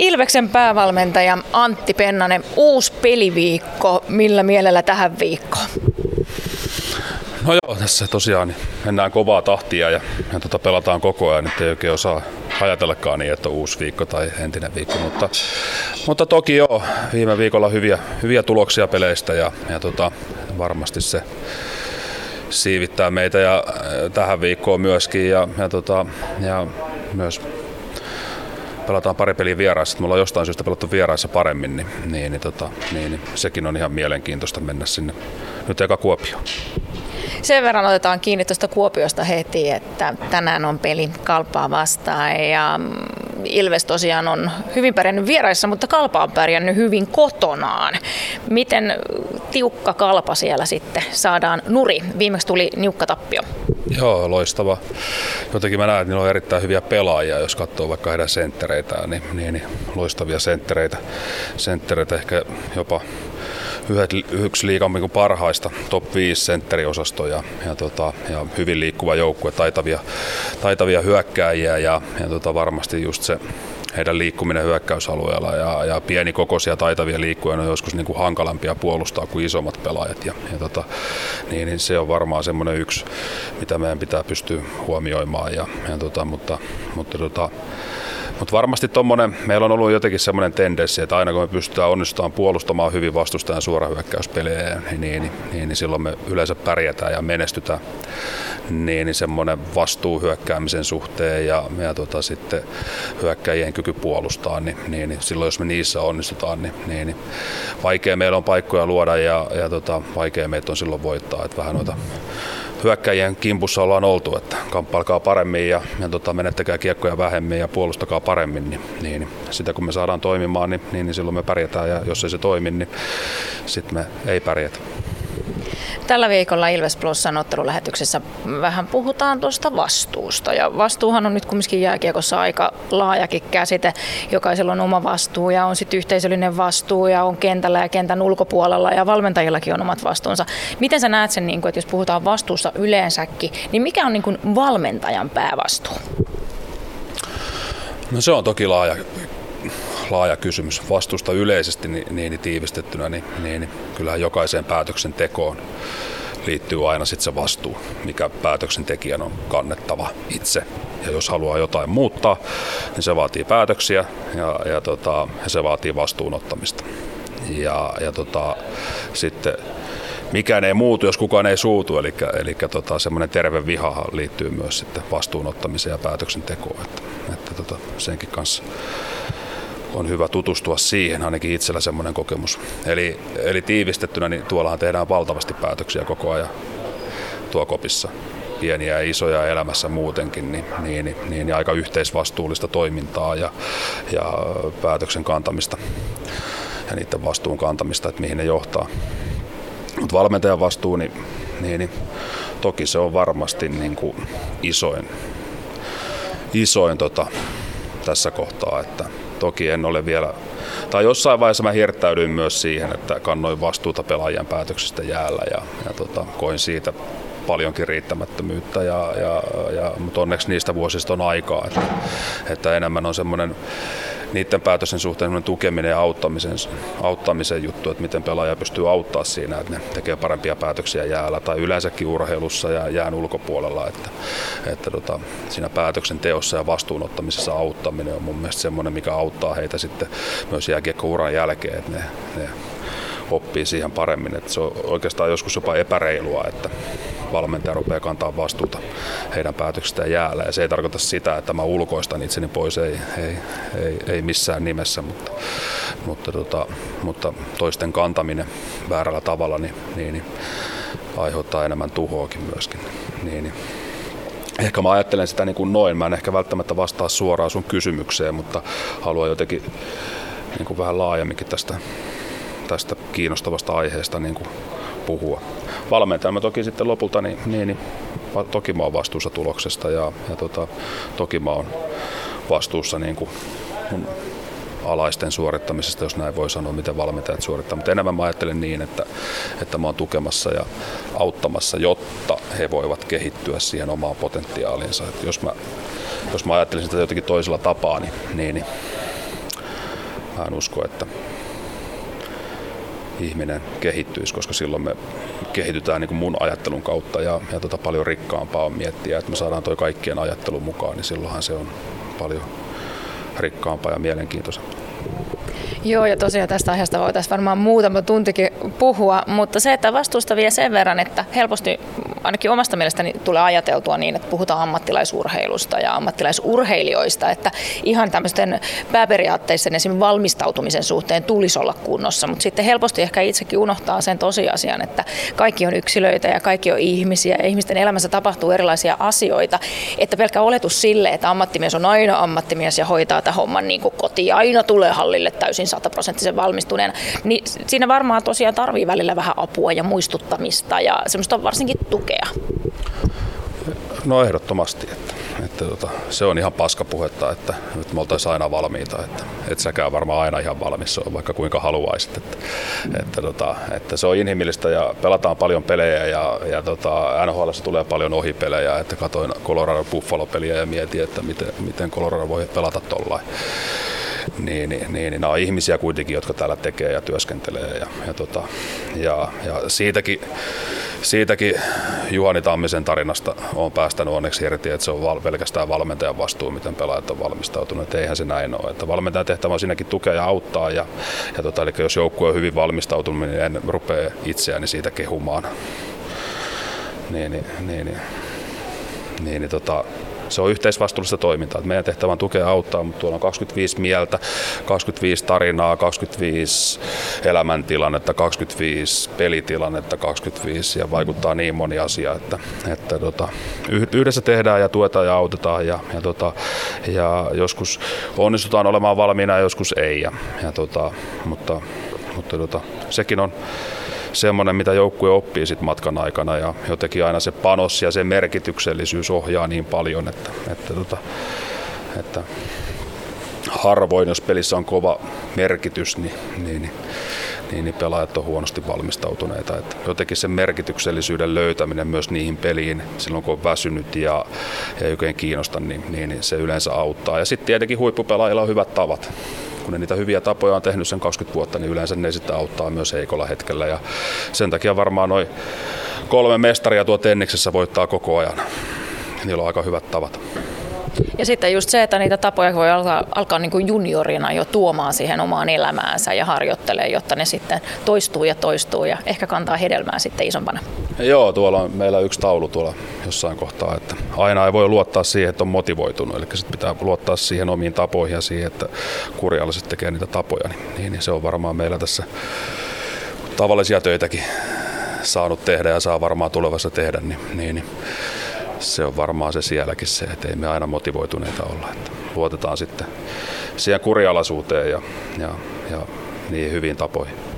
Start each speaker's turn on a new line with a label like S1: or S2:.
S1: Ilveksen päävalmentaja Antti Pennanen, uusi peliviikko, millä mielellä tähän viikkoon?
S2: No joo, tässä tosiaan niin mennään kovaa tahtia ja, ja tota, pelataan koko ajan, että ei oikein osaa ajatellakaan niin, että on uusi viikko tai entinen viikko, mutta, mutta toki joo, viime viikolla hyviä, hyviä tuloksia peleistä ja, ja tota, varmasti se siivittää meitä ja tähän viikkoon myöskin ja, ja, tota, ja myös pelataan pari peliä vieraissa, että me ollaan jostain syystä pelattu vieraissa paremmin, niin, niin, niin, tota, niin, niin sekin on ihan mielenkiintoista mennä sinne nyt eka Kuopio.
S1: Sen verran otetaan kiinni tuosta Kuopiosta heti, että tänään on peli Kalpaa vastaan ja mm, Ilves tosiaan on hyvin pärjännyt vieraissa, mutta Kalpa on pärjännyt hyvin kotonaan. Miten tiukka Kalpa siellä sitten saadaan nuri? Viimeksi tuli niukka tappio.
S2: Joo, loistava. Jotenkin mä näen, että niillä on erittäin hyviä pelaajia, jos katsoo vaikka heidän senttereitään, niin, niin, niin loistavia senttereitä. Senttereitä ehkä jopa yksi liikan niin parhaista top 5 sentteriosastoja ja, tota, ja hyvin liikkuva joukkue, taitavia, taitavia hyökkääjiä ja, ja tota, varmasti just se heidän liikkuminen hyökkäysalueella ja, ja pienikokoisia taitavia liikkuja on joskus niin kuin hankalampia puolustaa kuin isommat pelaajat. Ja, ja tota, niin, niin, se on varmaan semmoinen yksi, mitä meidän pitää pystyä huomioimaan. Ja, ja tota, mutta, mutta tota, mutta varmasti tommonen, meillä on ollut jotenkin semmoinen tendenssi, että aina kun me pystytään onnistumaan puolustamaan hyvin vastustajan suorahyökkäyspelejä, niin, niin, niin, niin silloin me yleensä pärjätään ja menestytään. Niin, niin semmoinen vastuu hyökkäämisen suhteen ja, ja tota, sitten hyökkäjien kyky puolustaa, niin, niin, niin silloin jos me niissä onnistutaan, niin, niin, niin vaikea meillä on paikkoja luoda ja, ja tota, vaikea meitä on silloin voittaa. Että vähän noita hyökkäjien kimpussa ollaan oltu, että kamppailkaa paremmin ja, ja tota, menettäkää kiekkoja vähemmän ja puolustakaa paremmin, niin, niin sitä kun me saadaan toimimaan, niin, niin, niin silloin me pärjätään ja jos ei se toimi, niin sitten me ei pärjätä.
S1: Tällä viikolla Ilves Plusan ottelulähetyksessä vähän puhutaan tuosta vastuusta. Ja vastuuhan on nyt kumminkin jääkiekossa aika laajakin käsite. Jokaisella on oma vastuu ja on sitten yhteisöllinen vastuu ja on kentällä ja kentän ulkopuolella ja valmentajillakin on omat vastuunsa. Miten sä näet sen, niin että jos puhutaan vastuusta yleensäkin, niin mikä on niin valmentajan päävastuu?
S2: No se on toki laaja laaja kysymys. Vastuusta yleisesti niin, niin tiivistettynä, niin, niin kyllähän jokaiseen päätöksentekoon liittyy aina sitten se vastuu, mikä päätöksentekijän on kannettava itse. Ja jos haluaa jotain muuttaa, niin se vaatii päätöksiä ja, ja, tota, ja se vaatii vastuunottamista. Ja, ja tota, sitten mikään ei muutu, jos kukaan ei suutu. Eli, eli tota, semmoinen terve viha liittyy myös sitten vastuunottamiseen ja päätöksentekoon. Että, että tota, senkin kanssa on hyvä tutustua siihen, ainakin itsellä semmoinen kokemus. Eli, eli tiivistettynä, niin tuollahan tehdään valtavasti päätöksiä koko ajan tuo kopissa pieniä ja isoja elämässä muutenkin, niin, niin, niin, niin aika yhteisvastuullista toimintaa ja, ja päätöksen kantamista ja niiden vastuun kantamista, että mihin ne johtaa. Mutta valmentajan vastuu, niin, niin, niin toki se on varmasti niin kuin isoin, isoin tota, tässä kohtaa, että Toki en ole vielä, tai jossain vaiheessa mä hirttäydyin myös siihen, että kannoin vastuuta pelaajien päätöksistä jäällä ja, ja tota, koin siitä paljonkin riittämättömyyttä, ja, ja, ja, mutta onneksi niistä vuosista on aikaa, että, että enemmän on semmoinen niiden päätösten suhteen tukeminen ja auttamisen, auttamisen juttu, että miten pelaaja pystyy auttaa siinä, että ne tekee parempia päätöksiä jäällä tai yleensäkin urheilussa ja jään ulkopuolella, että, että tota, siinä päätöksenteossa ja vastuunottamisessa auttaminen on mun mielestä semmoinen, mikä auttaa heitä sitten myös jääkiekkouran jälkeen, että ne, ne oppii siihen paremmin. Että se on oikeastaan joskus jopa epäreilua, että valmentaja rupeaa kantaa vastuuta heidän päätöksistään jäällä. Ja se ei tarkoita sitä, että mä ulkoistan itseni pois, ei, ei, ei, ei missään nimessä, mutta, mutta, tota, mutta toisten kantaminen väärällä tavalla niin, niin, niin aiheuttaa enemmän tuhoakin myöskin. Niin, niin. Ehkä mä ajattelen sitä niin kuin noin. Mä en ehkä välttämättä vastaa suoraan sun kysymykseen, mutta haluan jotenkin niin kuin vähän laajemminkin tästä tästä kiinnostavasta aiheesta niin kuin puhua. Valmentajana toki sitten lopulta, niin, niin, niin toki mä oon vastuussa tuloksesta ja, ja tota, toki mä oon vastuussa niin kuin mun alaisten suorittamisesta, jos näin voi sanoa, miten valmentajat suorittaa. Mutta enemmän mä ajattelen niin, että, että mä oon tukemassa ja auttamassa, jotta he voivat kehittyä siihen omaan potentiaaliinsa. Et jos, mä, jos mä ajattelisin sitä jotenkin toisella tapaa, niin, niin, niin mä en usko, että ihminen kehittyisi, koska silloin me kehitytään niin kuin mun ajattelun kautta ja, ja tota paljon rikkaampaa on miettiä, että me saadaan toi kaikkien ajattelun mukaan, niin silloinhan se on paljon rikkaampaa ja mielenkiintoisempaa.
S1: Joo, ja tosiaan tästä aiheesta voitaisiin varmaan muutama tuntikin puhua, mutta se, että vastuusta vie sen verran, että helposti ainakin omasta mielestäni tulee ajateltua niin, että puhutaan ammattilaisurheilusta ja ammattilaisurheilijoista, että ihan tämmöisten pääperiaatteisen esimerkiksi valmistautumisen suhteen tulisi olla kunnossa, mutta sitten helposti ehkä itsekin unohtaa sen tosiasian, että kaikki on yksilöitä ja kaikki on ihmisiä ja ihmisten elämässä tapahtuu erilaisia asioita, että pelkkä oletus sille, että ammattimies on aina ammattimies ja hoitaa tämän homman niin kuin kotiin, aina tulee hallille täysin sataprosenttisen valmistuneena, niin siinä varmaan tosiaan tarvii välillä vähän apua ja muistuttamista ja semmoista varsinkin tukea.
S2: No ehdottomasti, että, että tota, se on ihan paskapuhetta, että, että me oltaisiin aina valmiita, että et säkään varmaan aina ihan valmis on, vaikka kuinka haluaisit. Että, että, tota, että se on inhimillistä ja pelataan paljon pelejä ja, ja tota, NHL tulee paljon ohipelejä, että katoin Colorado Buffalo-peliä ja mietin, että miten, miten Colorado voi pelata tollain niin, niin, niin, niin nämä on ihmisiä kuitenkin, jotka täällä tekee ja työskentelee. Ja, ja, tota, ja, ja siitäkin, siitäkin Juhani Tammisen tarinasta on päästänyt onneksi irti, että se on val, pelkästään valmentajan vastuu, miten pelaajat on valmistautunut. Eihän se näin ole. Että valmentajan tehtävä on siinäkin tukea ja auttaa. Ja, ja tota, eli jos joukkue on hyvin valmistautunut, niin en rupea itseäni siitä kehumaan. Niin, niin, niin, niin, niin, niin tota, se on yhteisvastuullista toimintaa. Meidän tehtävä on tukea auttaa, mutta tuolla on 25 mieltä, 25 tarinaa, 25 elämäntilannetta, 25 pelitilannetta, 25 ja vaikuttaa niin moni asia, että, että tota, yhdessä tehdään ja tuetaan ja autetaan ja, ja, tota, ja joskus onnistutaan olemaan valmiina ja joskus ei. Ja, ja tota, mutta mutta tota, sekin on semmoinen, mitä joukkue oppii sit matkan aikana ja jotenkin aina se panos ja se merkityksellisyys ohjaa niin paljon, että, että, tota, että harvoin, jos pelissä on kova merkitys, niin, niin, niin, niin, niin pelaajat on huonosti valmistautuneita. Että jotenkin sen merkityksellisyyden löytäminen myös niihin peliin silloin, kun on väsynyt ja, ja ei oikein kiinnosta, niin, niin, niin se yleensä auttaa. Ja sitten tietenkin huippupelaajilla on hyvät tavat kun ne niitä hyviä tapoja on tehnyt sen 20 vuotta, niin yleensä ne sitten auttaa myös heikolla hetkellä. Ja sen takia varmaan noin kolme mestaria tuo tenniksessä voittaa koko ajan. Niillä on aika hyvät tavat.
S1: Ja sitten just se, että niitä tapoja voi alkaa, alkaa niin kuin juniorina jo tuomaan siihen omaan elämäänsä ja harjoittelee, jotta ne sitten toistuu ja toistuu ja ehkä kantaa hedelmää sitten isompana.
S2: Joo, tuolla on meillä yksi taulu tuolla jossain kohtaa, että aina ei voi luottaa siihen, että on motivoitunut, eli sitten pitää luottaa siihen omiin tapoihin ja siihen, että kurjalliset tekee niitä tapoja, niin, niin se on varmaan meillä tässä tavallisia töitäkin saanut tehdä ja saa varmaan tulevassa tehdä, niin, niin, niin se on varmaan se sielläkin se, että ei me aina motivoituneita olla. Että luotetaan sitten siihen kurialaisuuteen ja, ja, ja niihin hyviin tapoihin.